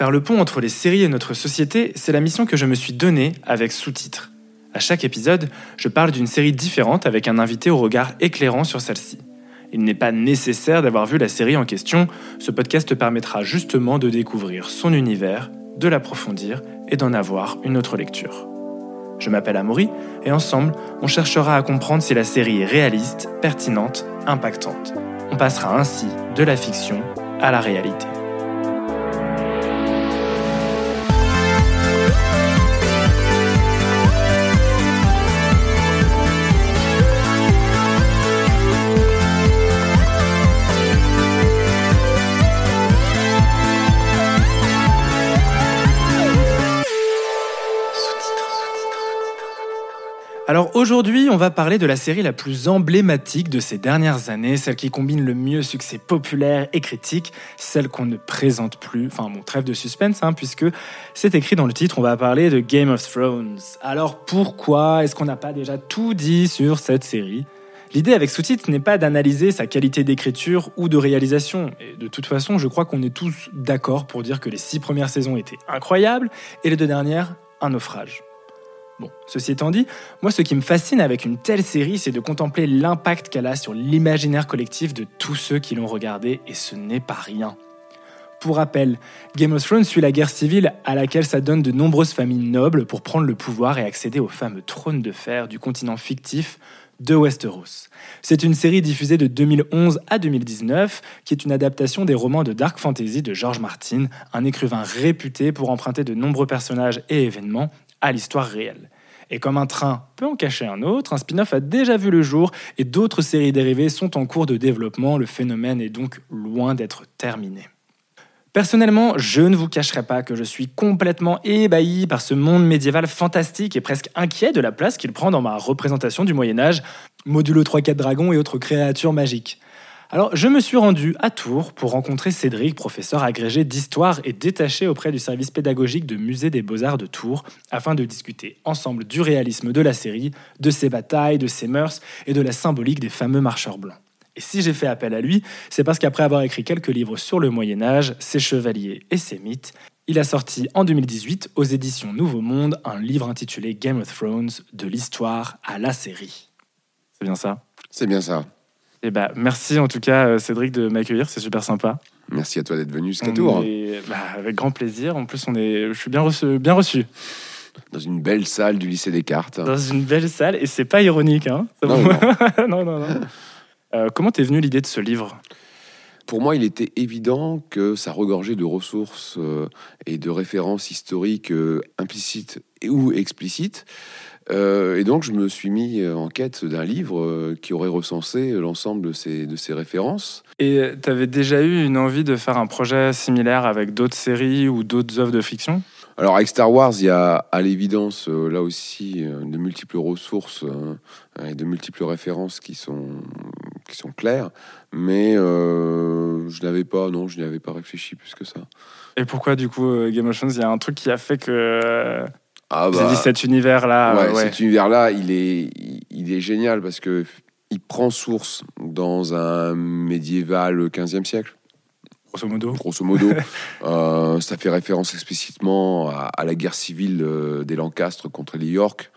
Faire le pont entre les séries et notre société, c'est la mission que je me suis donnée avec sous-titres. À chaque épisode, je parle d'une série différente avec un invité au regard éclairant sur celle-ci. Il n'est pas nécessaire d'avoir vu la série en question, ce podcast permettra justement de découvrir son univers, de l'approfondir et d'en avoir une autre lecture. Je m'appelle Amaury et ensemble, on cherchera à comprendre si la série est réaliste, pertinente, impactante. On passera ainsi de la fiction à la réalité. Alors aujourd'hui, on va parler de la série la plus emblématique de ces dernières années, celle qui combine le mieux succès populaire et critique, celle qu'on ne présente plus, enfin mon trêve de suspense, hein, puisque c'est écrit dans le titre, on va parler de Game of Thrones. Alors pourquoi est-ce qu'on n'a pas déjà tout dit sur cette série? L'idée avec sous-titres n'est pas d'analyser sa qualité d'écriture ou de réalisation. Et de toute façon, je crois qu'on est tous d'accord pour dire que les six premières saisons étaient incroyables et les deux dernières, un naufrage. Bon, ceci étant dit, moi ce qui me fascine avec une telle série, c'est de contempler l'impact qu'elle a sur l'imaginaire collectif de tous ceux qui l'ont regardée, et ce n'est pas rien. Pour rappel, Game of Thrones suit la guerre civile à laquelle s'adonnent de nombreuses familles nobles pour prendre le pouvoir et accéder au fameux trône de fer du continent fictif de Westeros. C'est une série diffusée de 2011 à 2019 qui est une adaptation des romans de dark fantasy de George Martin, un écrivain réputé pour emprunter de nombreux personnages et événements à l'histoire réelle. Et comme un train peut en cacher un autre, un spin-off a déjà vu le jour et d'autres séries dérivées sont en cours de développement. Le phénomène est donc loin d'être terminé. Personnellement, je ne vous cacherai pas que je suis complètement ébahi par ce monde médiéval fantastique et presque inquiet de la place qu'il prend dans ma représentation du Moyen Âge, modulo 3-4 dragons et autres créatures magiques. Alors, je me suis rendu à Tours pour rencontrer Cédric, professeur agrégé d'histoire et détaché auprès du service pédagogique de Musée des Beaux-Arts de Tours, afin de discuter ensemble du réalisme de la série, de ses batailles, de ses mœurs et de la symbolique des fameux marcheurs blancs. Et si j'ai fait appel à lui, c'est parce qu'après avoir écrit quelques livres sur le Moyen Âge, ses chevaliers et ses mythes, il a sorti en 2018 aux éditions Nouveau Monde un livre intitulé Game of Thrones, de l'histoire à la série. C'est bien ça? C'est bien ça. Eh ben, merci en tout cas, euh, Cédric, de m'accueillir. C'est super sympa. Merci à toi d'être venu jusqu'à Tours. Bah, avec grand plaisir. En plus, on est, je suis bien reçu. Bien reçu. Dans une belle salle du lycée Descartes. Dans une belle salle, et c'est pas ironique. Hein non, non, non, non. Euh, comment t'es venu l'idée de ce livre? Pour moi, il était évident que ça regorgeait de ressources euh, et de références historiques implicites ou explicites euh, et donc, je me suis mis euh, en quête d'un livre euh, qui aurait recensé l'ensemble de ces, de ces références. Et tu avais déjà eu une envie de faire un projet similaire avec d'autres séries ou d'autres œuvres de fiction? Alors avec Star Wars, il y a à l'évidence là aussi de multiples ressources et de multiples références qui sont, qui sont claires, mais je n'avais pas, non, je n'avais pas réfléchi plus que ça. Et pourquoi du coup Game of Thrones, il y a un truc qui a fait que ah bah, dit cet univers-là. Ouais, Cet univers-là, il est, il est génial parce que il prend source dans un médiéval 15e siècle. Grosso modo. Grosso modo. euh, ça fait référence explicitement à, la guerre civile euh, des Lancastres contre les York,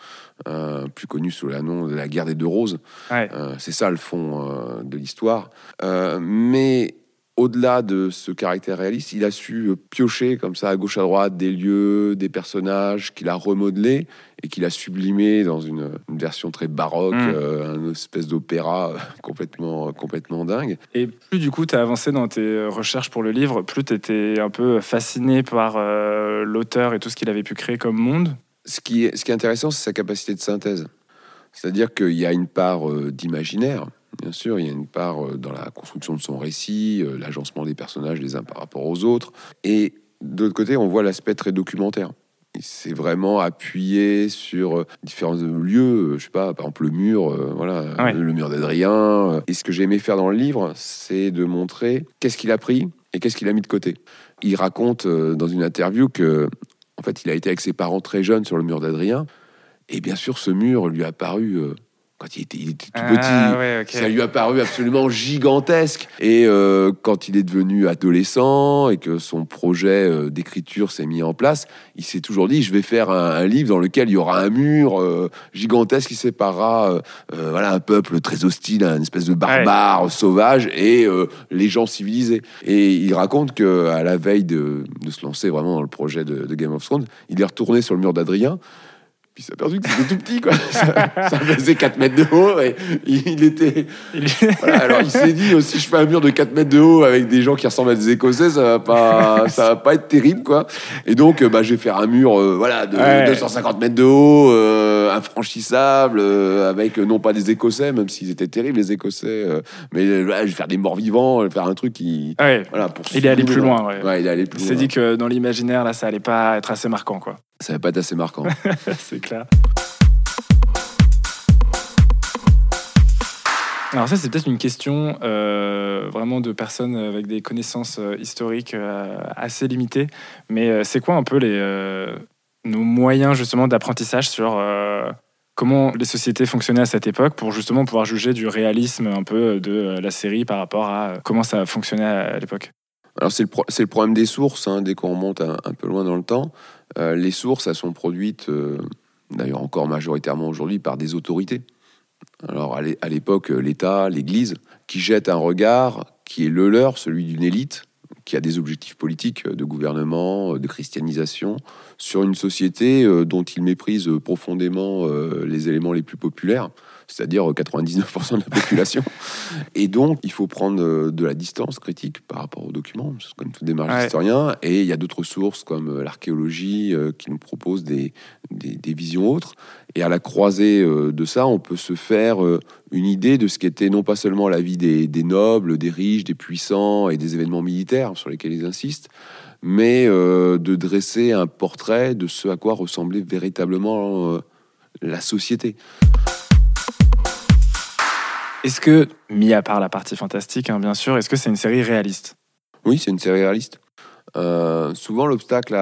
euh, plus connue sous le nom de la guerre des Deux Roses. Euh, c'est ça le fond de l'histoire. mais au-delà de ce caractère réaliste, il a su piocher comme ça à gauche à droite des lieux, des personnages qu'il a remodelés et qu'il a sublimés dans une, version très baroque, mm. euh, une espèce d'opéra euh, complètement, complètement dingue. Et plus du coup tu as avancé dans tes recherches pour le livre, plus tu étais un peu fasciné par euh, l'auteur et tout ce qu'il avait pu créer comme monde ce qui est, ce qui est intéressant, c'est sa capacité de synthèse. C'est-à-dire qu'il y a une part d'imaginaire, Bien sûr, il y a une part euh, dans la construction de son récit, euh, l'agencement des personnages les uns par rapport aux autres. Et de l'autre côté, on voit l'aspect très documentaire. C'est vraiment appuyé sur euh, différents lieux, je sais pas, par exemple le mur, voilà, le mur d'Adrien. Et ce que j'ai aimé faire dans le livre, c'est de montrer qu'est-ce qu'il a pris et qu'est-ce qu'il a mis de côté. Il raconte dans une interview que, en fait, il a été avec ses parents très jeunes sur le mur d'Adrien. Et bien sûr, ce mur lui a paru quand il était, il était tout Ah, petit. ouais. Ça lui a paru absolument gigantesque. Et euh, quand il est devenu adolescent et que son projet euh, d'écriture s'est mis en place, il s'est toujours dit je vais faire un, un livre dans lequel il y aura un mur euh, gigantesque qui séparera euh, voilà, un peuple très hostile, une espèce de barbare sauvage et les gens civilisés. Et il raconte que à la veille de, de se lancer vraiment dans le projet de, de Game of Thrones, il est retourné sur le mur d'Adrien. Puis il s'est aperçu que c'était tout petit, quoi. Ça, ça faisait 4 mètres de haut et il, était, voilà, alors il s'est dit, si je fais un mur de 4 mètres de haut avec des gens qui ressemblent à des Écossais, ça va pas, ça va pas être terrible, quoi. Et donc, euh, bah, je vais faire un mur, euh, voilà, de Ouais. 250 mètres de haut, euh, infranchissable, euh, avec non pas des Écossais, même s'ils étaient terribles les Écossais, mais je vais faire des morts vivants, je vais faire un truc qui, Ouais. voilà, pour. Il est allé plus loin, ouais. Ouais, il est allé Il s'est dit que dans l'imaginaire, là, ça allait pas être assez marquant, quoi. Ça va pas être assez marquant. c'est clair. Alors ça, c'est peut-être une question euh, vraiment de personnes avec des connaissances euh, historiques euh, assez limitées. Mais c'est quoi un peu les, nos moyens justement d'apprentissage sur comment les sociétés fonctionnaient à cette époque pour justement pouvoir juger du réalisme un peu de la série par rapport à comment ça fonctionnait à, à l'époque? Alors c'est le, pro- c'est le problème des sources, hein, dès qu'on remonte un, un peu loin dans le temps. Euh, les sources, elles sont produites, euh, d'ailleurs encore majoritairement aujourd'hui, par des autorités. Alors à l'é- à l'époque, euh, l'État, l'Église, qui jette un regard qui est le leur, celui d'une élite, qui a des objectifs politiques de gouvernement, de christianisation, sur une société dont il méprise profondément les éléments les plus populaires, c'est-à-dire euh, 99% de la population. Et donc, il faut prendre euh, de la distance critique par rapport aux documents, comme toute démarche Ouais. d'historien. Et il y a d'autres sources comme euh, l'archéologie euh, qui nous proposent des, des, des visions autres. Et à la croisée de ça, on peut se faire une idée de ce qu'était non pas seulement la vie des, des nobles, des riches, des puissants et des événements militaires sur lesquels ils insistent, mais euh, de dresser un portrait de ce à quoi ressemblait véritablement euh, la société. Est-ce que, mis à part la partie fantastique, hein, bien sûr, est-ce que c'est une série réaliste? Oui, c'est une série réaliste. Euh, souvent, l'obstacle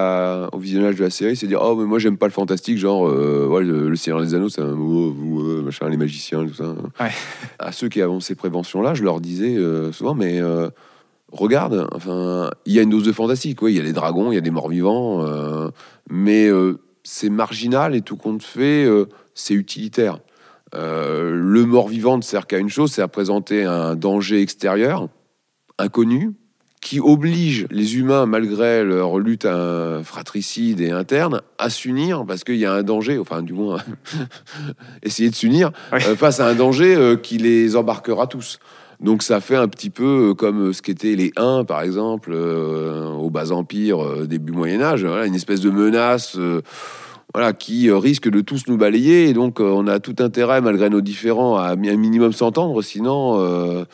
au visionnage de la série, c'est de dire Oh, mais moi, j'aime pas le fantastique, genre, euh, ouais, le, le Seigneur des Anneaux, c'est un mot, vous, euh, machin, les magiciens, tout ça. Ouais. À ceux qui avaient ces préventions-là, je leur disais euh, souvent Mais regarde, enfin, il y a une dose de fantastique, oui, il y a des dragons, il y a des morts-vivants, mais c'est marginal et tout compte fait, c'est utilitaire. Euh, le mort-vivant ne sert qu'à une chose, c'est à présenter un danger extérieur, inconnu, qui oblige les humains, malgré leur lutte fratricide et interne, à s'unir parce qu'il y a un danger, enfin du moins essayer de s'unir Oui. euh, face à un danger euh, qui les embarquera tous. Donc ça fait un petit peu comme ce qu'étaient les Huns, par exemple, euh, au bas empire début Moyen Âge, voilà, une espèce de menace. Voilà, qui euh, risque de tous nous balayer. Et donc, euh, on a tout intérêt, malgré nos différends, à un minimum s'entendre. Sinon, euh,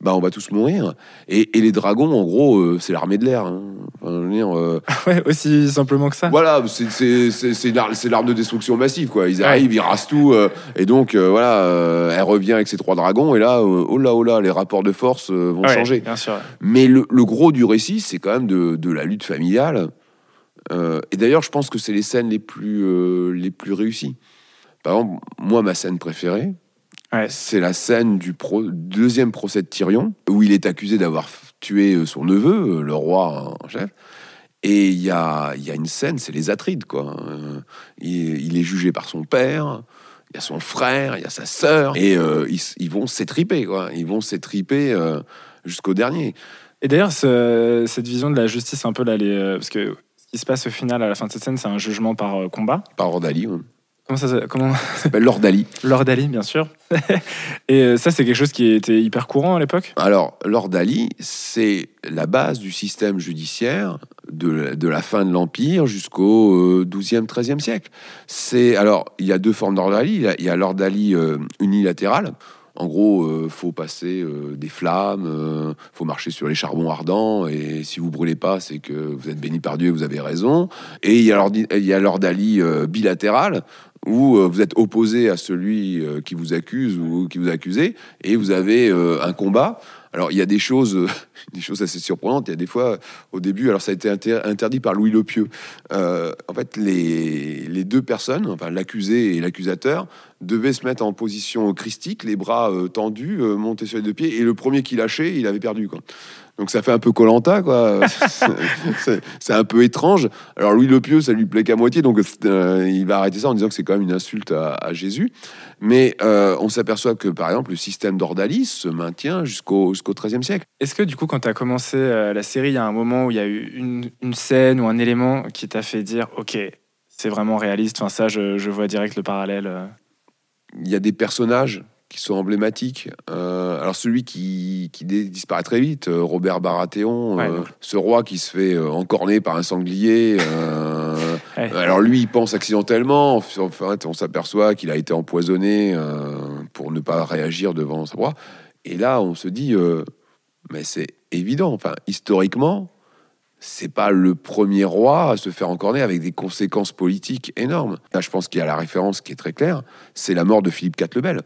bah, on va tous mourir. Et, et les dragons, en gros, euh, c'est l'armée de l'air. hein. Enfin, dire, euh, Ouais, aussi simplement que ça. voilà, c'est- c'est c'est- c'est l'ar- c'est l'arme de destruction massive, quoi. Ils Ouais. arrivent, ils rasent tout. et donc, voilà, elle revient avec ses trois dragons. Et là, oh là, oh là, les rapports de force vont Ouais, changer. Bien sûr. Mais le, le gros du récit, c'est quand même de, de la lutte familiale. Euh, et d'ailleurs, je pense que c'est les scènes les plus, euh, les plus réussies. Par exemple, moi, ma scène préférée, Ouais. c'est la scène du pro- deuxième procès de Tyrion, où il est accusé d'avoir tué euh, son neveu, le roi en chef. Et il y a, y a une scène, c'est les Atrides, quoi. Euh, il, il est jugé par son père, il y a son frère, il y a sa sœur, et ils, vont s'étriper, quoi. Ils vont s'étriper jusqu'au dernier. Et d'ailleurs, ce- cette vision de la justice, un peu là, les, parce que qui se passe au final, à la fin de cette scène, c'est un jugement par euh, combat. Par Ordali, ouais. Comment ça comment s'appelle Lord Ali. Lord Ali, bien sûr. Et euh, ça, c'est quelque chose qui était hyper courant à l'époque? Alors, Lord Ali, c'est la base du système judiciaire de, la- de la fin de l'Empire jusqu'au euh, 12e, 13e siècle. C'est, alors, il y a deux formes d'Lord Ali. Il y a- Il y a Lord Ali euh, unilatéral. En gros, euh, faut passer euh, des flammes, euh, faut marcher sur les charbons ardents, et si vous brûlez pas, c'est que vous êtes béni par Dieu et vous avez raison. Et il y a Lord, il y a Lord Ali euh, bilatéral, où vous êtes opposé à celui qui vous accuse ou qui vous a accusé, et vous avez un combat. Alors il y a des choses, euh, des choses assez surprenantes. Il y a des fois, au début, alors ça a été inter- interdit par Louis Le Pieux. Euh, en fait, les, les deux personnes, enfin l'accusé et l'accusateur, devaient se mettre en position christique, les bras euh, tendus, montés sur les deux pieds, et le premier qui lâchait, il avait perdu. Quoi. Donc ça fait un peu Colanta, quoi. c'est un peu étrange. Alors Louis Le Pieux, ça lui plaît qu'à moitié, donc il va arrêter ça en disant que c'est quand même une insulte à, à Jésus. Mais euh, on s'aperçoit que, par exemple, le système d'Ordalis se maintient jusqu'au XIIIe siècle. Est-ce que du coup, quand tu as commencé euh, la série, il y a un moment où il y a eu une, une scène ou un élément qui t'a fait dire Ok, c'est vraiment réaliste Enfin, ça, je, je vois direct le parallèle. euh. Il y a des personnages qui sont emblématiques. Euh, alors celui qui, qui disparaît très vite, euh, Robert Baratheon, Ouais, euh, ce roi qui se fait encorner par un sanglier. euh, Ouais. Alors lui, il pense accidentellement. En fait, on s'aperçoit qu'il a été empoisonné pour ne pas réagir devant sa proie. Et là, on se dit, mais c'est évident. Enfin, historiquement, c'est pas le premier roi à se faire encorner avec des conséquences politiques énormes. Là, je pense qu'il y a la référence qui est très claire. C'est la mort de Philippe IV le Bel,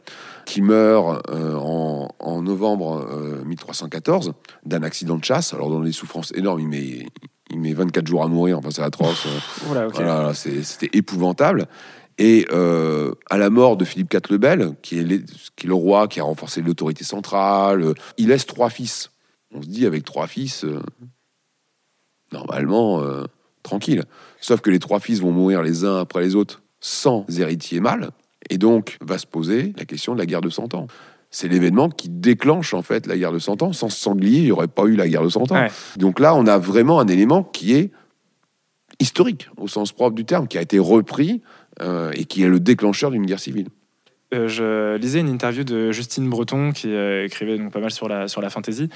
qui meurt euh, en, en novembre euh, 1314 d'un accident de chasse. Alors, dans des souffrances énormes, il met, il met 24 jours à mourir. Enfin, c'est atroce. Voilà, c'était épouvantable. Et euh, à la mort de Philippe IV le Bel, qui est, les- qui est le roi qui a renforcé l'autorité centrale, euh, il laisse trois fils. On se dit, avec trois fils, euh, normalement, euh, tranquille. Sauf que les trois fils vont mourir les uns après les autres sans héritier mâle. Et donc, va se poser la question de la guerre de Cent Ans. C'est l'événement qui déclenche en fait la guerre de Cent Ans. Sans sanglier, il n'y aurait pas eu la guerre de Cent Ans. Ouais. Donc là, on a vraiment un élément qui est historique, au sens propre du terme, qui a été repris euh, et qui est le déclencheur d'une guerre civile. Euh, je lisais une interview de Justine Breton qui euh, écrivait donc pas mal sur la, sur la fantasy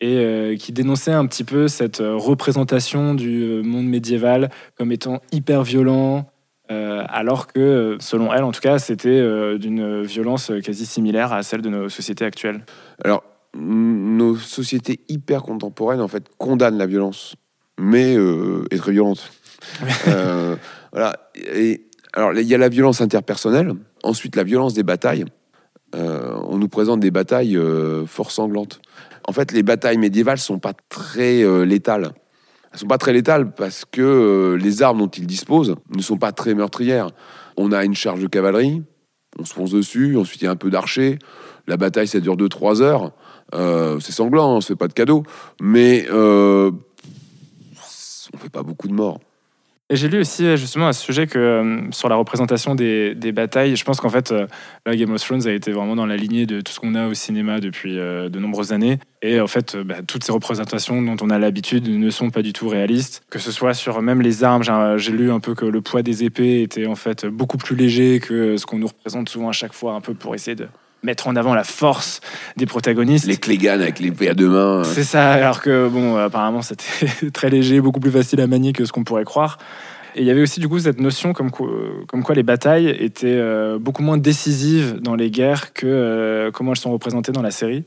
et euh, qui dénonçait un petit peu cette représentation du monde médiéval comme étant hyper violent, alors que, selon elle en tout cas, c'était d'une violence quasi similaire à celle de nos sociétés actuelles. Alors, nos sociétés hyper contemporaines, en fait, condamnent la violence, mais est très violente. Voilà. Et, alors, il y a la violence interpersonnelle, ensuite la violence des batailles. Euh, on nous présente des batailles euh, fort sanglantes. En fait, les batailles médiévales sont pas très euh, létales. Elles sont pas très létales parce que euh, les armes dont ils disposent ne sont pas très meurtrières. On a une charge de cavalerie, on se fonce dessus, ensuite il y a un peu d'archer. La bataille, ça dure 2-3 heures. C'est sanglant, on se fait pas de cadeaux. Mais on fait pas beaucoup de morts. Et j'ai lu aussi justement à ce sujet que euh, sur la représentation des, des batailles, je pense qu'en fait, euh, là, Game of Thrones a été vraiment dans la lignée de tout ce qu'on a au cinéma depuis euh, de nombreuses années. Et en fait, euh, bah, toutes ces représentations dont on a l'habitude ne sont pas du tout réalistes. Que ce soit sur même les armes, j'ai lu un peu que le poids des épées était en fait beaucoup plus léger que ce qu'on nous représente souvent à chaque fois, un peu pour essayer de mettre en avant la force des protagonistes. Les Clégan avec l'épée à deux mains. euh, C'est ça, alors que bon, apparemment c'était très léger, beaucoup plus facile à manier que ce qu'on pourrait croire. Et il y avait aussi du coup cette notion comme quoi, comme quoi les batailles étaient euh, beaucoup moins décisives dans les guerres que euh, comment elles sont représentées dans la série.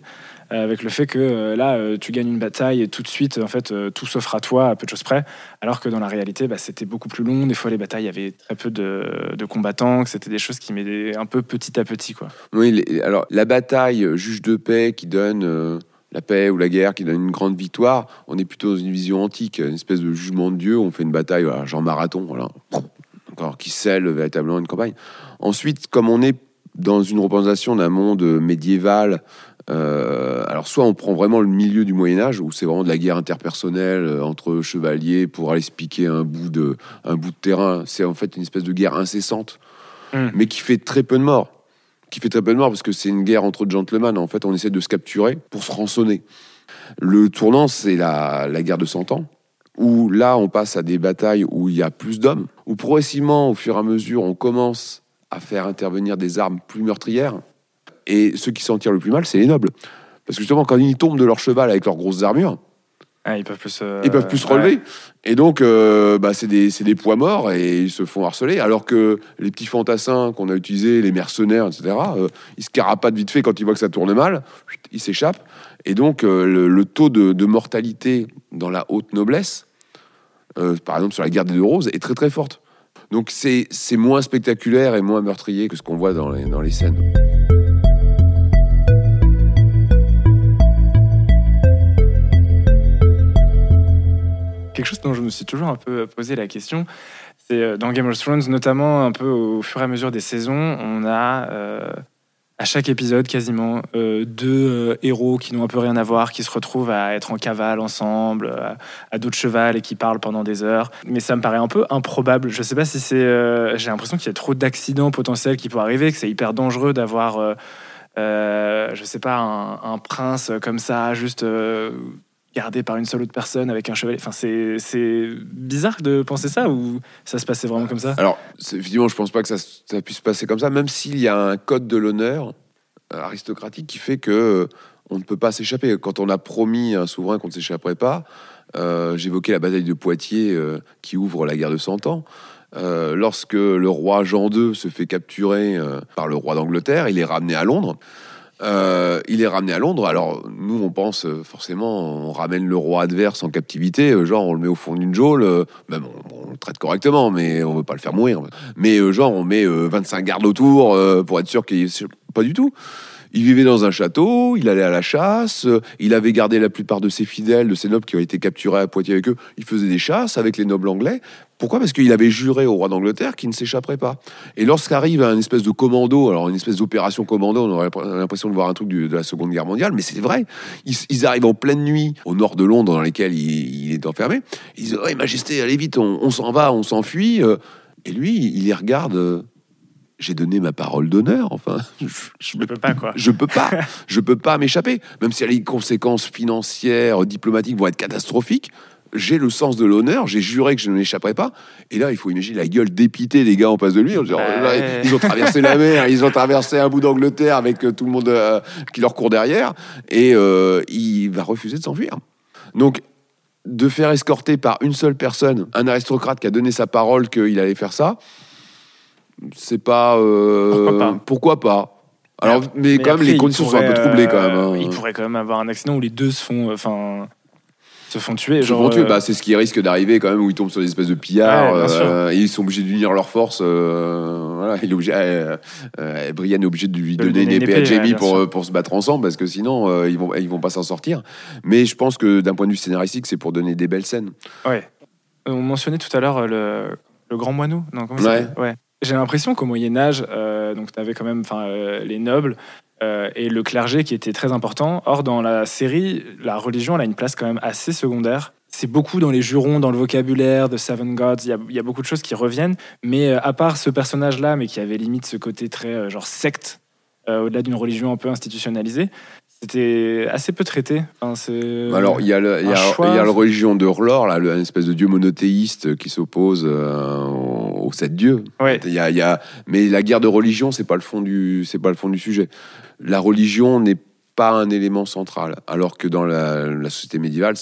Euh, avec le fait que euh, là, euh, tu gagnes une bataille et tout de suite, en fait, tout s'offre à toi à peu de choses près. Alors que dans la réalité, bah, c'était beaucoup plus long. Des fois, les batailles, il y très peu de, combattants, que c'était des choses qui m'aidaient un peu petit à petit. Quoi. Oui, alors la bataille juge de paix qui donne la paix ou la guerre, qui donne une grande victoire, on est plutôt dans une vision antique, une espèce de jugement de Dieu. On fait une bataille, voilà, genre marathon, voilà, encore qui scelle véritablement une campagne. Ensuite, comme on est dans une représentation d'un monde médiéval, euh, alors soit on prend vraiment le milieu du Moyen Âge où c'est vraiment de la guerre interpersonnelle euh, entre chevaliers pour aller se piquer un bout de un bout de terrain. C'est en fait une espèce de guerre incessante, Mm. mais qui fait très peu de morts qui fait très peu de morts parce que c'est une guerre entre gentlemen. En fait, on essaie de se capturer pour se rançonner. Le tournant, c'est la, la guerre de Cent Ans, où là, on passe à des batailles où il y a plus d'hommes, où progressivement, au fur et à mesure, on commence à faire intervenir des armes plus meurtrières. Et ceux qui s'en tirent le plus mal, c'est les nobles. Parce que justement, quand ils tombent de leur cheval avec leurs grosses armures, Ah, ils peuvent plus, ils peuvent plus se ouais. relever. Et donc, euh, bah, c'est des, poids morts et ils se font harceler. Alors que les petits fantassins qu'on a utilisés, les mercenaires, etc., euh, ils se carapatent vite fait quand ils voient que ça tourne mal, ils s'échappent. Et donc, euh, le, le taux de, de mortalité dans la haute noblesse, euh, par exemple sur la guerre des deux roses, est très très forte. Donc c'est c'est moins spectaculaire et moins meurtrier que ce qu'on voit dans les, dans les scènes. Quelque chose dont je me suis toujours un peu posé la question, c'est euh, dans Game of Thrones, notamment un peu au fur et à mesure des saisons, on a euh, à chaque épisode quasiment euh, deux héros qui n'ont un peu rien à voir, qui se retrouvent à être en cavale ensemble, à, à dos de cheval et qui parlent pendant des heures. Mais ça me paraît un peu improbable. Je sais pas si c'est. J'ai l'impression qu'il y a trop d'accidents potentiels qui pourraient arriver, que c'est hyper dangereux d'avoir. Euh, je sais pas, un, prince comme ça, juste gardé par une seule autre personne avec un chevalet. Enfin, c'est bizarre de penser ça ou ça se passait vraiment comme ça? Alors, évidemment, je pense pas que ça, ça puisse se passer comme ça, même s'il y a un code de l'honneur euh, aristocratique qui fait que euh, on ne peut pas s'échapper. Quand on a promis à un souverain qu'on ne s'échapperait pas, euh, j'évoquais la bataille de Poitiers qui ouvre la guerre de Cent Ans. Lorsque le roi Jean II se fait capturer par le roi d'Angleterre, il est ramené à Londres. Euh, il est ramené à Londres. Alors, nous, on pense euh, forcément, on ramène le roi adverse en captivité, euh, genre on le met au fond d'une geôle. même on, on le traite correctement, mais on veut pas le faire mourir. Mais genre, on met euh, 25 gardes autour pour être sûr qu'il Pas du tout. Il vivait dans un château, il allait à la chasse, euh, il avait gardé la plupart de ses fidèles, de ses nobles qui ont été capturés à Poitiers avec eux. Il faisait des chasses avec les nobles anglais. Pourquoi? Parce qu'il avait juré au roi d'Angleterre qu'il ne s'échapperait pas. Et lorsqu'arrive un espèce de commando, alors une espèce d'opération commando, on aurait l'impression de voir un truc de la Seconde Guerre mondiale, mais c'est vrai. Ils, arrivent en pleine nuit au nord de Londres, dans lesquels il, est enfermé. Ils disent Ouais, Majesté, allez vite, on, on s'en va, on s'enfuit. Euh, Et lui, il les regarde. J'ai donné ma parole d'honneur. Enfin, je, ne peux pas, quoi. je peux pas, je peux pas m'échapper. Même si les conséquences financières, diplomatiques vont être catastrophiques, j'ai le sens de l'honneur, j'ai juré que je ne m'échapperai pas. Et là, il faut imaginer la gueule dépitée des gars en face de lui. Genre, Ouais. là, ils ont traversé la mer, ils ont traversé un bout d'Angleterre avec euh, tout le monde euh, qui leur court derrière, et euh, il va refuser de s'enfuir. Donc, de faire escorter par une seule personne un aristocrate qui a donné sa parole qu'il allait faire ça, c'est pas. euh, Pourquoi pas pourquoi pas alors, mais, quand même, les conditions sont un peu troublées quand euh, même. hein. Il pourrait quand même avoir un accident où les deux se font, enfin, se font tuer. Se font tuer. euh, Bah, c'est ce qui risque d'arriver quand même, où ils tombent sur des espèces de pillards. Ouais, euh, et ils sont obligés d'unir leurs forces. euh, voilà, il est obligé, euh, euh, Brienne est obligé de lui De donner une donner une épée à Jamie ouais, pour, euh, pour se battre ensemble, parce que sinon, euh, ils vont, ils vont pas s'en sortir. Mais je pense que d'un point de vue scénaristique, c'est pour donner des belles scènes. Ouais. On mentionnait tout à l'heure euh, le, le grand moineau. Non, comment Ouais. ça s'appelle? Ouais. J'ai l'impression qu'au Moyen Âge, euh, donc tu avais quand même, euh, les nobles euh, et le clergé qui était très important. Or, dans la série, la religion elle a une place quand même assez secondaire. C'est beaucoup dans les jurons, dans le vocabulaire de Seven Gods. Il y a, il y a beaucoup de choses qui reviennent. Mais euh, à part ce personnage-là, mais qui avait limite ce côté très euh, genre secte, au-delà d'une religion un peu institutionnalisée, c'était assez peu traité. Enfin, Alors, il y a le, il y un a, choix. il y a la religion de R'hllor, là, le- un espèce de dieu monothéiste qui s'oppose euh, aux sept dieux. Ouais. Il y a, il y a- mais la guerre de religion, c'est pas le fond du, c'est pas le fond du sujet. La religion n'est pas un élément central, alors que dans la, la société médiévale,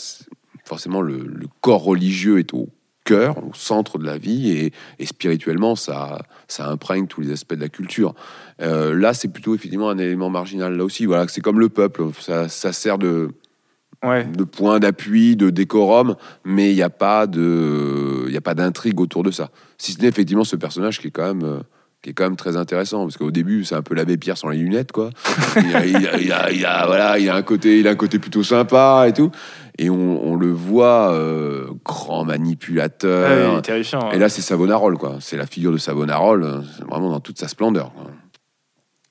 forcément, le, le corps religieux est au cœur, au centre de la vie, et, et spirituellement, ça, ça imprègne tous les aspects de la culture. Euh, là, c'est plutôt effectivement un élément marginal. Là aussi, voilà, c'est comme le peuple, ça, ça sert de, Ouais. de point d'appui, de décorum, mais il n'y a pas de, il y a pas d'intrigue autour de ça. Si ce n'est effectivement ce personnage qui est quand même, euh, qui est quand même très intéressant, parce qu'au début c'est un peu l'abbé Pierre sans les lunettes, quoi. il, a, il a- il a- il a- voilà, il a un côté, il a un côté plutôt sympa et tout, et on, on le voit euh, grand manipulateur. terrifiant. et là c'est Savonarole, quoi. C'est la figure de Savonarole, euh, vraiment dans toute sa splendeur. quoi.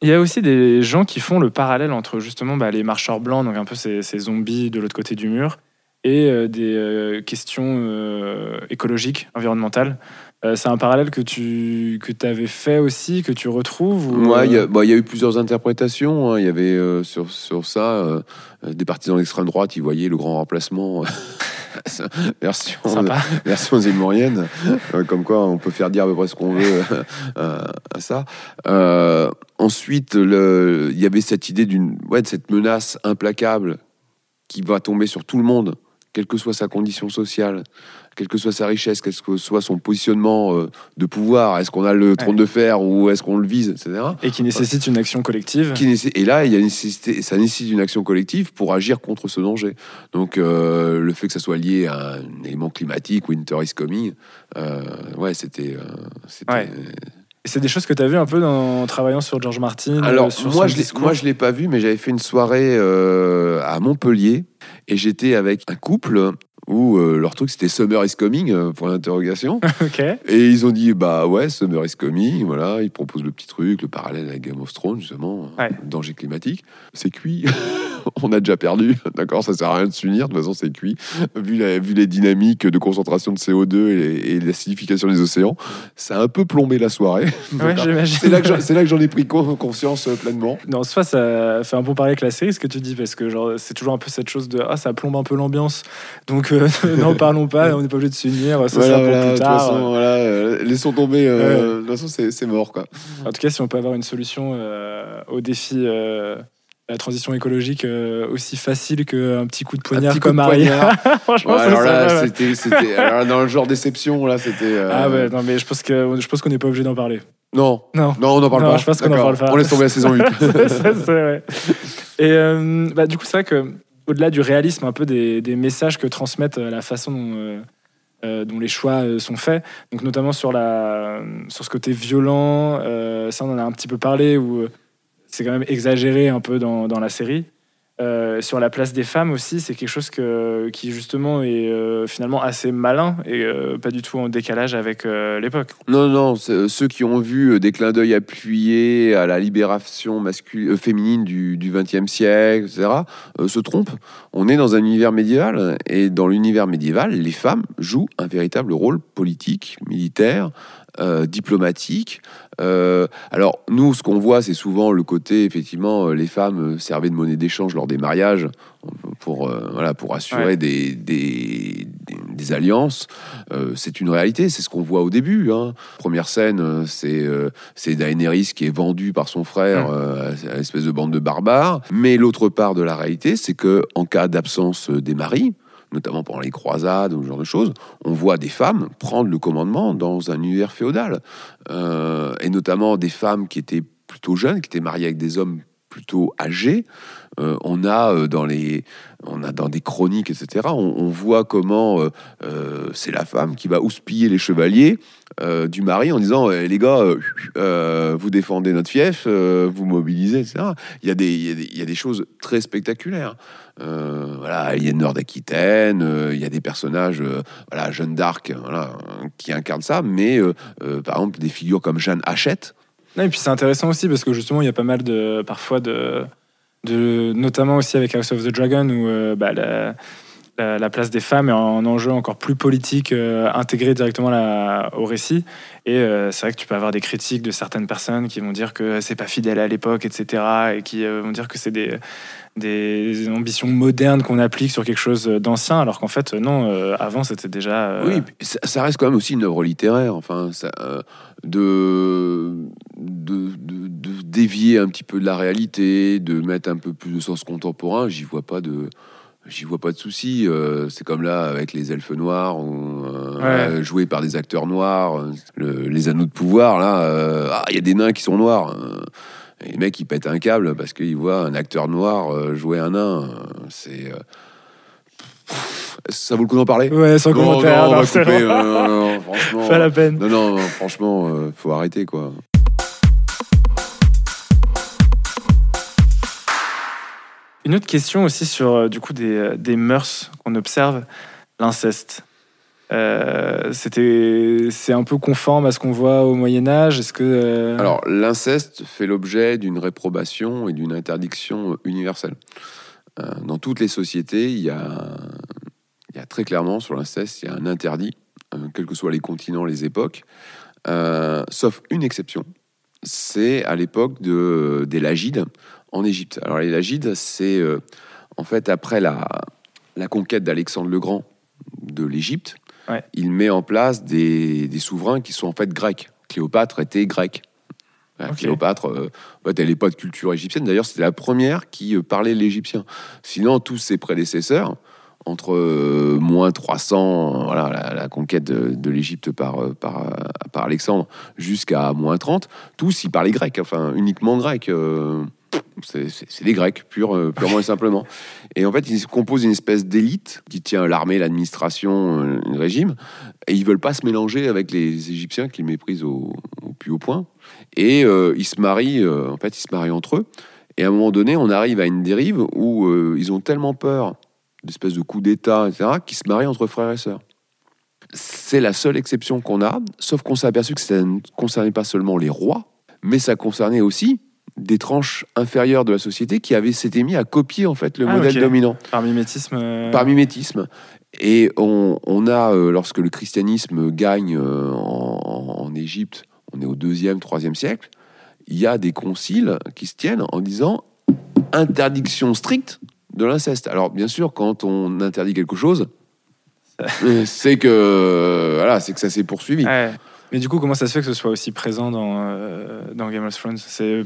Il y a aussi des gens qui font le parallèle entre justement bah, les marcheurs blancs, donc un peu ces, zombies de l'autre côté du mur, et euh, des euh, questions euh, écologiques, environnementales. Euh, c'est un parallèle que tu que avais fait aussi, que tu retrouves ou, Ouais, il y, euh, a- bah, il y a eu plusieurs interprétations. hein. Il y avait euh, sur, sur ça euh, des partisans d'extrême droite, ils voyaient le grand remplacement. version, Sympa. version zémorienne, euh, comme quoi on peut faire dire à peu près ce qu'on veut à ça. Ensuite, il y avait cette idée d'une, ouais, de cette menace implacable qui va tomber sur tout le monde, quelle que soit sa condition sociale. Quelle que soit sa richesse, quel que soit son positionnement euh, de pouvoir, est-ce qu'on a le trône de fer ou est-ce qu'on le vise, etc. Et qui nécessite une action collective. Qui et là, il y a une nécessité, ça nécessite une action collective pour agir contre ce danger. Donc, euh, le fait que ça soit lié à un élément climatique, Winter is coming, euh, ouais, c'était. euh, c'est des choses que tu as vues un peu dans, en travaillant sur George Martin. Alors, euh, sur moi, je moi, je l'ai pas vu, mais j'avais fait une soirée euh, à Montpellier et j'étais avec un couple où euh, leur truc c'était Summer is coming, euh, point d'interrogation. ok. Et ils ont dit, bah ouais, Summer is coming, voilà, ils proposent le petit truc, le parallèle avec Game of Thrones, justement, Ouais. danger climatique. C'est cuit, on a déjà perdu, d'accord, ça sert à rien de s'unir, de toute façon c'est cuit. Vu, la- vu les dynamiques de concentration de CO2 et, et l'acidification des océans, ça a un peu plombé la soirée. Ouais, j'imagine. c'est là que j'en- ai pris con- conscience euh, pleinement. Non, soit ça fait un bon parler avec la série, ce que tu dis, parce que genre c'est toujours un peu cette chose de ah ça plombe un peu l'ambiance, donc euh, n'en parlons pas, on n'est pas obligé de s'unir, ça Voilà, sera pour voilà, plus de toute tard. façon, voilà, euh, laissons tomber, euh, de toute façon c'est mort quoi. En tout cas, si on peut avoir une solution euh, au défi de la transition écologique euh, aussi facile qu'un petit coup de poignard petit coup comme de Aria, franchement, Ouais, alors là, c'était, alors dans le genre déception, là, c'était. euh, Ah ouais, non mais je pense que je pense qu'on n'est pas obligé d'en parler. Non, Non. non, on n'en parle Non, pas. je pense qu'on en parle pas. On laisse tomber la saison 8. Ça, c'est vrai. Et euh, bah, du coup, c'est vrai que au-delà du réalisme un peu des, messages que transmettent euh, la façon dont, euh, euh, dont les choix sont faits, donc notamment sur, la, sur ce côté violent, ça on en a un petit peu parlé, où c'est quand même exagéré un peu dans, dans la série. Euh, sur la place des femmes aussi, c'est quelque chose que, qui justement est euh, finalement assez malin et euh, pas du tout en décalage avec l'époque. Non, non, ceux qui ont vu des clins d'œil appuyés à la libération masculine, féminine du XXe siècle, etc., se trompent. On est dans un univers médiéval, et dans l'univers médiéval, les femmes jouent un véritable rôle politique, militaire, euh, diplomatique. Euh, alors, nous, ce qu'on voit, c'est souvent le côté, effectivement, euh, les femmes servaient de monnaie d'échange lors des mariages pour, euh, voilà, pour assurer Ouais. des, des, des- des alliances. C'est une réalité, c'est ce qu'on voit au début. hein. Première scène, c'est c'est Daenerys qui est vendue par son frère euh, à l'espèce de bande de barbares. Mais l'autre part de la réalité, c'est que en cas d'absence des maris, notamment pendant les croisades ou ce genre de choses, on voit des femmes prendre le commandement dans un univers féodal. Euh, et notamment des femmes qui étaient plutôt jeunes, qui étaient mariées avec des hommes plutôt âgés. Euh, on a euh, dans les, on a dans des chroniques, etc. On, on voit comment euh, c'est la femme qui va houspiller les chevaliers du mari en disant Eh, les gars, vous défendez notre fief, vous mobilisez, etc. Il y a des, il y a des, choses très spectaculaires. Voilà, il y a Nord d'Aquitaine, euh, il y a des personnages, voilà, Jeanne d'Arc, voilà, qui incarnent ça, mais par exemple des figures comme Jeanne Hachette. Et puis c'est intéressant aussi parce que justement il y a pas mal de parfois de, notamment aussi avec House of the Dragon où euh, bah, la, la place des femmes est un enjeu encore plus politique euh, intégré directement au récit et euh, c'est vrai que tu peux avoir des critiques de certaines personnes qui vont dire que c'est pas fidèle à l'époque etc et qui euh, vont dire que c'est des ambitions modernes qu'on applique sur quelque chose d'ancien alors qu'en fait non euh, avant c'était déjà Oui, ça, reste quand même aussi une œuvre littéraire. Enfin, de- de dévier un petit peu de la réalité, de mettre un peu plus de sens contemporain, j'y vois pas de. J'y vois pas de souci. Euh, c'est comme là avec les elfes noirs, ou, euh, Ouais. euh, joués par des acteurs noirs, le- les anneaux de pouvoir. Là, euh, ah, il y a des nains qui sont noirs. et les mecs, ils pètent un câble parce qu'ils voient un acteur noir jouer un nain. C'est. ça vaut le coup d'en parler? Ouais sans non, commentaire non, on non, va couper. euh, non, non, franchement. pas la peine Non, non, non, franchement, euh, faut arrêter quoi. Une autre question aussi sur euh, du coup des, euh, des mœurs qu'on observe, l'inceste. Euh, c'était, c'est un peu conforme à ce qu'on voit au Moyen Âge? Est-ce que Alors, l'inceste fait l'objet d'une réprobation et d'une interdiction universelle. Dans toutes les sociétés, il y a, il y a très clairement sur l'inceste, il y a un interdit, quels que soient les continents, les époques, sauf une exception. C'est à l'époque de, des Lagides en Égypte. Alors, les Lagides, c'est euh, en fait après la, la conquête d'Alexandre le Grand de l'Égypte, Ouais. il met en place des, des souverains qui sont en fait grecs. Cléopâtre était. Ouais, Ok. Cléopâtre, euh, en fait, elle n'est pas de culture égyptienne. D'ailleurs, c'était la première qui euh, parlait l'égyptien. Sinon, tous ses prédécesseurs entre euh, moins 300, voilà, la, la conquête de, de l'Égypte par, par, par Alexandre, jusqu'à moins 30, tous ils parlaient grec, enfin uniquement grec. euh, c'est des Grecs, euh, purement et simplement. Et en fait, ils composent une espèce d'élite qui tient l'armée, l'administration, euh, le régime, et ils veulent pas se mélanger avec les Égyptiens qu'ils méprisent au, plus haut point. Et euh, ils se marient, en fait, ils se marient entre eux. Et à un moment donné, on arrive à une dérive où ils ont tellement peur d'espèces de coups d'État, etc., qu'ils se marient entre frères et sœurs. C'est la seule exception qu'on a, sauf qu'on s'est aperçu que ça ne concernait pas seulement les rois, mais ça concernait aussi des tranches inférieures de la société qui avaient s'étaient mis à copier en fait le Ah, modèle dominant Par mimétisme. euh, par mimétisme. Et on, on a, euh, lorsque le christianisme gagne euh, en, en Égypte, on est au deuxième, troisième siècle, il y a des conciles qui se tiennent en disant interdiction stricte de l'inceste. Alors bien sûr, quand on interdit quelque chose, c'est que voilà, c'est que ça s'est poursuivi. ouais. Mais du coup, comment ça se fait que ce soit aussi présent dans, euh, dans Game of Thrones? C'est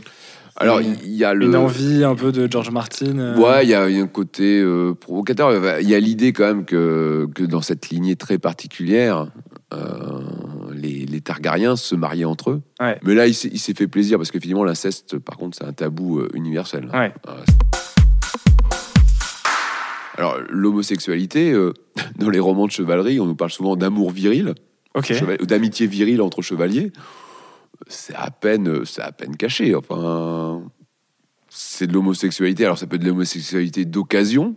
Alors une- il y a le une envie un peu de George Martin euh, Ouais, il y, a il y a un côté euh, provocateur. Il y a l'idée quand même que, que dans cette lignée très particulière, euh, les, les Targaryens se mariaient entre eux. Ouais. Mais là, il s'est fait plaisir parce que finalement, l'inceste, par contre, c'est un tabou universel. Ouais. Alors, l'homosexualité, dans les romans de chevalerie, on nous parle souvent d'amour viril, Ok. cheval- ou d'amitié virile entre chevaliers. C'est à peine, c'est à peine caché. Enfin, c'est de l'homosexualité. Alors, ça peut être de l'homosexualité d'occasion,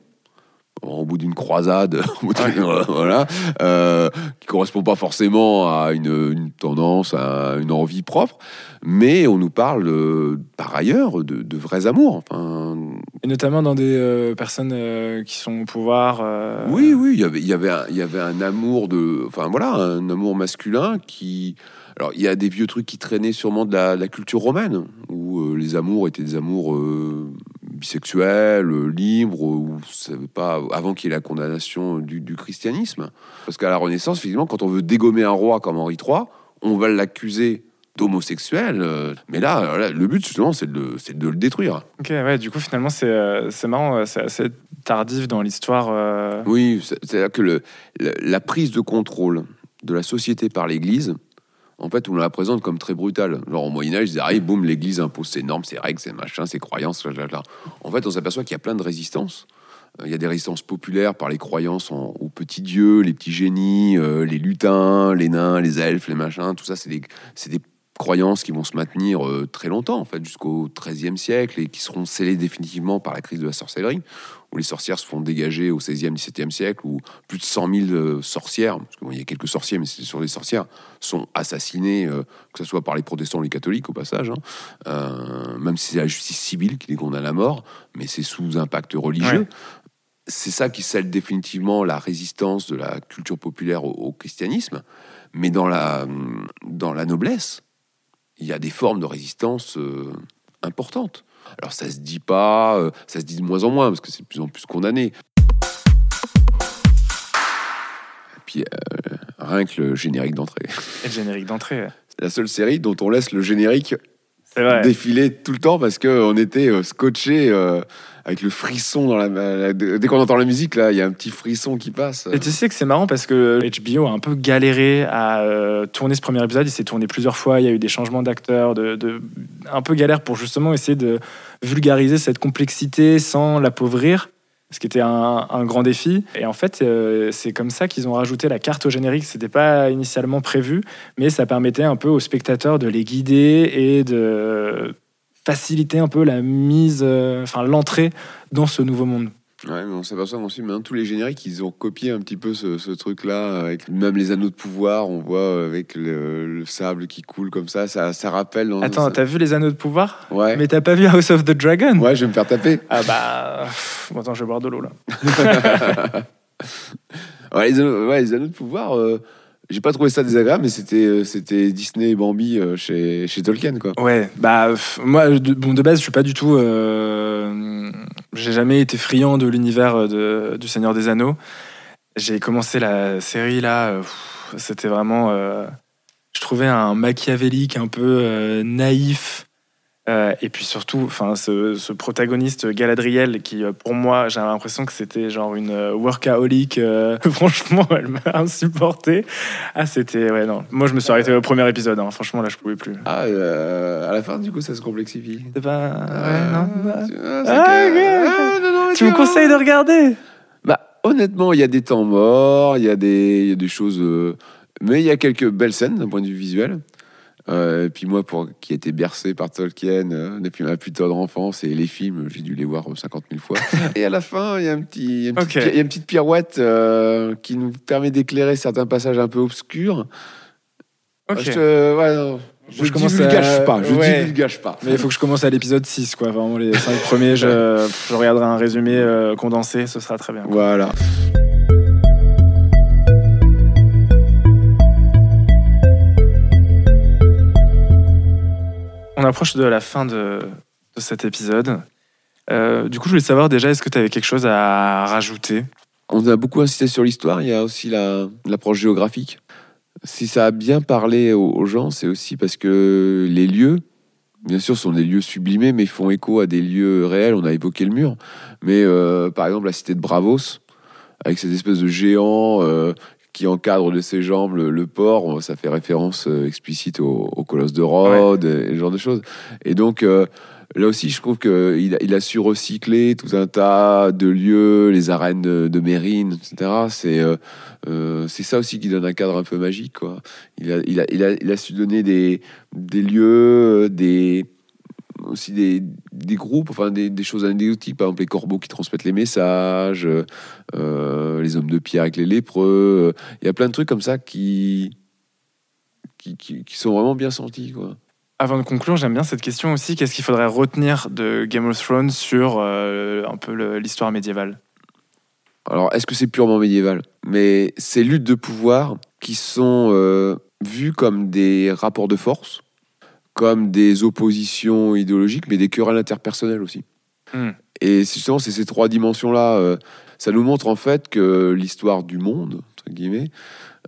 au bout d'une croisade, voilà, euh, qui correspond pas forcément à une, une tendance, à une envie propre, mais on nous parle euh, par ailleurs de, de vrais amours. Enfin, Et notamment dans des euh, personnes euh, qui sont au pouvoir. euh, oui, oui, il y avait, il y avait, un, il y avait un amour de, enfin voilà, un amour masculin qui. Alors, il y a des vieux trucs qui traînaient sûrement de la, de la culture romaine, où euh, les amours étaient des amours euh, bisexuels, euh, libres, veut pas avant qu'il y ait la condamnation du, du christianisme. Parce qu'à la Renaissance, effectivement, quand on veut dégommer un roi comme Henri III, on va l'accuser d'homosexuel. euh, mais là, là, le but justement, c'est de, le- c'est de le détruire. Ok, ouais, du coup, finalement, c'est euh, c'est marrant, euh, c'est assez tardif dans l'histoire. euh, Oui, c'est- c'est-à-dire que le- la prise de contrôle de la société par l'Église, en fait, on la présente comme très brutale. Genre au Moyen Âge, ils ah, boum, l'Église impose ses normes, ses règles, ses machins, ses croyances, blablabla. En fait, on s'aperçoit qu'il y a plein de résistances. Euh, Il y a des résistances populaires par les croyances aux petits dieux, les petits génies, euh, les lutins, les nains, les elfes, les machins. Tout ça, c'est des, des croyances qui vont se maintenir euh, très longtemps, en fait, jusqu'au XIIIe siècle et qui seront scellées définitivement par la crise de la sorcellerie, où les sorcières se font dégager au XVIe, XVIIe siècle, où plus de 100 000 euh, sorcières, parce qu'il y a quelques sorciers, mais c'est sur des sorcières, sont assassinées, euh, que ce soit par les protestants ou les catholiques, au passage, hein. Même si c'est la justice civile qui les condamne à mort, mais c'est sous impact religieux. Ouais. C'est ça qui scelle définitivement la résistance de la culture populaire au, au christianisme. Mais dans la, dans la noblesse, il y a des formes de résistance euh, importantes. Alors ça se dit pas, euh, ça se dit de moins en moins parce que c'est de plus en plus condamné. Et puis euh, rien que le générique d'entrée. Le générique d'entrée. ouais. La seule série dont on laisse le générique vrai. défiler tout le temps parce qu'on était euh, scotché euh, avec le frisson dans la, la- dès qu'on entend la musique là il y a un petit frisson qui passe Et tu sais que c'est marrant parce que HBO a un peu galéré à euh, tourner ce premier épisode. Il s'est tourné plusieurs fois. Il y a eu des changements d'acteurs, de, de- un peu galère pour justement essayer de vulgariser cette complexité sans l'appauvrir, ce qui était un, grand défi. Et en fait, euh, c'est comme ça qu'ils ont rajouté la carte au générique. C'était pas initialement prévu, mais ça permettait un peu aux spectateurs de les guider et de faciliter un peu la mise, euh, enfin l'entrée dans ce nouveau monde. Ouais, mais on s'aperçoit ensuite maintenant tous les génériques ils ont copié un petit peu ce, ce truc là avec même les anneaux de pouvoir on voit euh, avec le, le sable qui coule comme ça ça, ça rappelle hein, Attends, ça- t'as vu les anneaux de pouvoir? Ouais Mais t'as pas vu House of the Dragon? Ouais je vais me faire taper Ah bah. Bon, attends, je vais boire de l'eau là. ouais, les, anneaux, ouais, les anneaux de pouvoir euh, j'ai pas trouvé ça désagréable mais c'était euh, c'était Disney et Bambi euh, chez, chez Tolkien quoi Ouais, bah, moi, de, bon, de base, je suis pas du tout. euh, J'ai jamais été friand de l'univers de, du Seigneur des Anneaux. J'ai commencé la série là, c'était vraiment. je trouvais un machiavélique un peu naïf. Euh, et puis surtout, enfin, ce, ce protagoniste Galadriel, qui euh, pour moi, j'ai l'impression que c'était genre une euh, workaholic. euh, franchement, elle m'a insupporté. Ah, c'était ouais non. Moi, je me suis arrêté au premier épisode. hein. Franchement, là, je pouvais plus. Ah, euh, à la fin, du coup, ça se complexifie. C'est pas. Ouais, non. tu- ah, Ah. Ah, non, non, me conseilles de regarder? Bah, honnêtement, il y a des temps morts, il y, a des- il y a des choses. euh, mais il y a quelques belles scènes d'un point de vue visuel. Euh, et puis moi, pour qui était bercé par Tolkien euh, depuis ma plus tendre enfance et les films, j'ai dû les voir 50 000 fois. et à la fin, il y a, un petit, il y a une, petite, Ok. pi- il y a une petite pirouette euh, qui nous permet d'éclairer certains passages un peu obscurs. Je, te- ouais, non, je, Je commence divulgage à- pas. Je ouais. divulgage pas. Mais il faut que je commence à l'épisode 6, quoi. Vraiment, les 5 premiers, je, je regarderai un résumé euh, condensé, ce sera très bien. Voilà. On approche de la fin de, cet épisode. Euh, du coup, je voulais savoir déjà, est-ce que tu avais quelque chose à rajouter? On a beaucoup insisté sur l'histoire, il y a aussi la- l'approche géographique. Si ça a bien parlé aux, gens, c'est aussi parce que les lieux, bien sûr, sont des lieux sublimés, mais font écho à des lieux réels. On a évoqué le mur, mais euh, par exemple la cité de Bravos, avec cette espèce de géant euh, qui encadre de ses jambes le, le port, ça fait référence euh, explicite au, au colosse de Rhodes et, ce genre de choses. Et donc, euh, là aussi, je trouve qu'il a, il a su recycler tout un tas de lieux, les arènes de, de Mérine, etc. C'est euh, c'est ça aussi qui donne un cadre un peu magique. Quoi. Il, a, il, a, il, a, il a su donner des, des lieux, des aussi des, des groupes, enfin des, des choses anecdotiques, par exemple les corbeaux qui transmettent les messages, euh, les hommes de pierre avec les lépreux. Il y a plein de trucs comme ça qui, qui, qui, qui sont vraiment bien sentis. Quoi. Avant de conclure, j'aime bien cette question aussi. Qu'est-ce qu'il faudrait retenir de Game of Thrones sur euh, un peu l'histoire médiévale? Alors, est-ce que c'est purement médiéval? Mais ces luttes de pouvoir qui sont euh, vues comme des rapports de force, comme des oppositions idéologiques, mais des querelles interpersonnelles aussi. Hmm. Et justement, c'est ces trois dimensions-là. euh, ça nous montre en fait que l'histoire du monde, entre guillemets,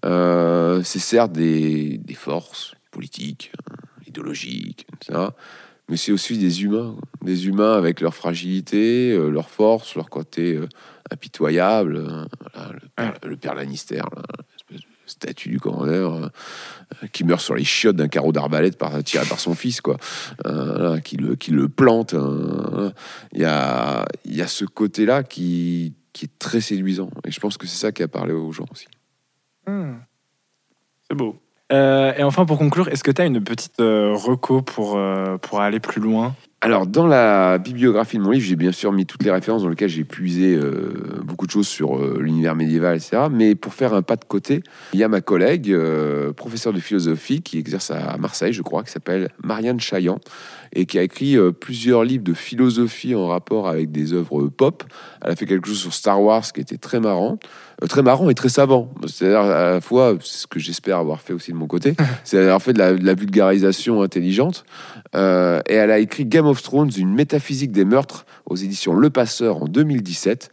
euh, c'est certes des, des forces politiques, euh, idéologiques, etc. Mais c'est aussi des humains, des humains avec leur fragilité, euh, leur force, leur côté impitoyable. voilà, le, père, le père Lannister, là, statue du commandeur, euh, qui meurt sur les chiottes d'un carreau d'arbalète par, tiré par son fils, quoi, Euh, qui, le, qui le plante. euh, Il y, a, il y a ce côté-là qui, qui est très séduisant. Et je pense que c'est ça qui a parlé aux gens aussi. Hmm. C'est beau. Euh, et enfin, pour conclure, est-ce que tu as une petite euh, reco pour, euh, pour aller plus loin? Alors, dans la bibliographie de mon livre, j'ai bien sûr mis toutes les références dans lesquelles j'ai puisé euh, beaucoup de choses sur euh, l'univers médiéval, etc. Mais pour faire un pas de côté, il y a ma collègue, euh, professeure de philosophie, qui exerce à Marseille, je crois, qui s'appelle Marianne Chaillan, et qui a écrit plusieurs livres de philosophie en rapport avec des œuvres pop. Elle a fait quelque chose sur Star Wars qui était très marrant, très marrant et très savant. C'est-à-dire, à la fois, c'est ce que j'espère avoir fait aussi de mon côté, c'est avoir fait de la, de la vulgarisation intelligente. Et elle a écrit Game of Thrones, une métaphysique des meurtres aux éditions Le Passeur en 2017,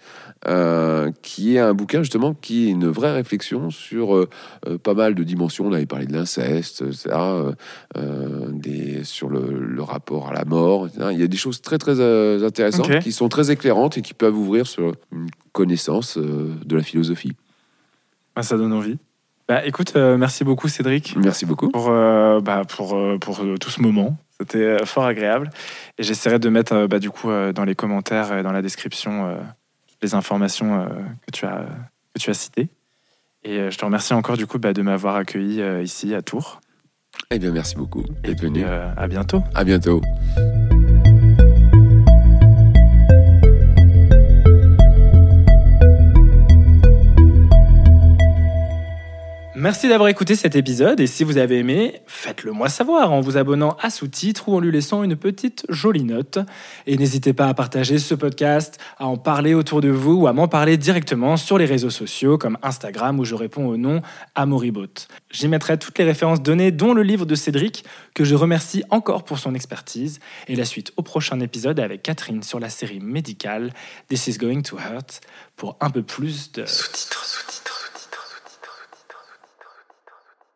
euh, qui est un bouquin justement qui est une vraie réflexion sur euh, euh, pas mal de dimensions. On avait parlé de l'inceste, euh, des, sur le, le rapport à la mort. etc. Il y a des choses très très intéressantes qui sont très éclairantes et qui peuvent ouvrir sur une connaissance de la philosophie. Ah, Ça donne envie. Bah, écoute, merci beaucoup Cédric Merci beaucoup. pour, bah, pour, pour tout ce moment. C'était euh, fort agréable. Et j'essaierai de mettre euh, bah, du coup euh, dans les commentaires et dans la description les informations que, tu as, que tu as citées. Et je te remercie encore du coup bah, de m'avoir accueilli ici à Tours. Eh bien, merci beaucoup Et d'être venu. euh, à bientôt. À bientôt. Merci d'avoir écouté cet épisode et si vous avez aimé, faites-le moi savoir en vous abonnant à sous-titres ou en lui laissant une petite jolie note. Et n'hésitez pas à partager ce podcast, à en parler autour de vous ou à m'en parler directement sur les réseaux sociaux comme Instagram où je réponds au nom Amoribot. J'y mettrai toutes les références données dont le livre de Cédric que je remercie encore pour son expertise et la suite au prochain épisode avec Catherine sur la série médicale This is Going to Hurt pour un peu plus de sous-titres, sous-titres.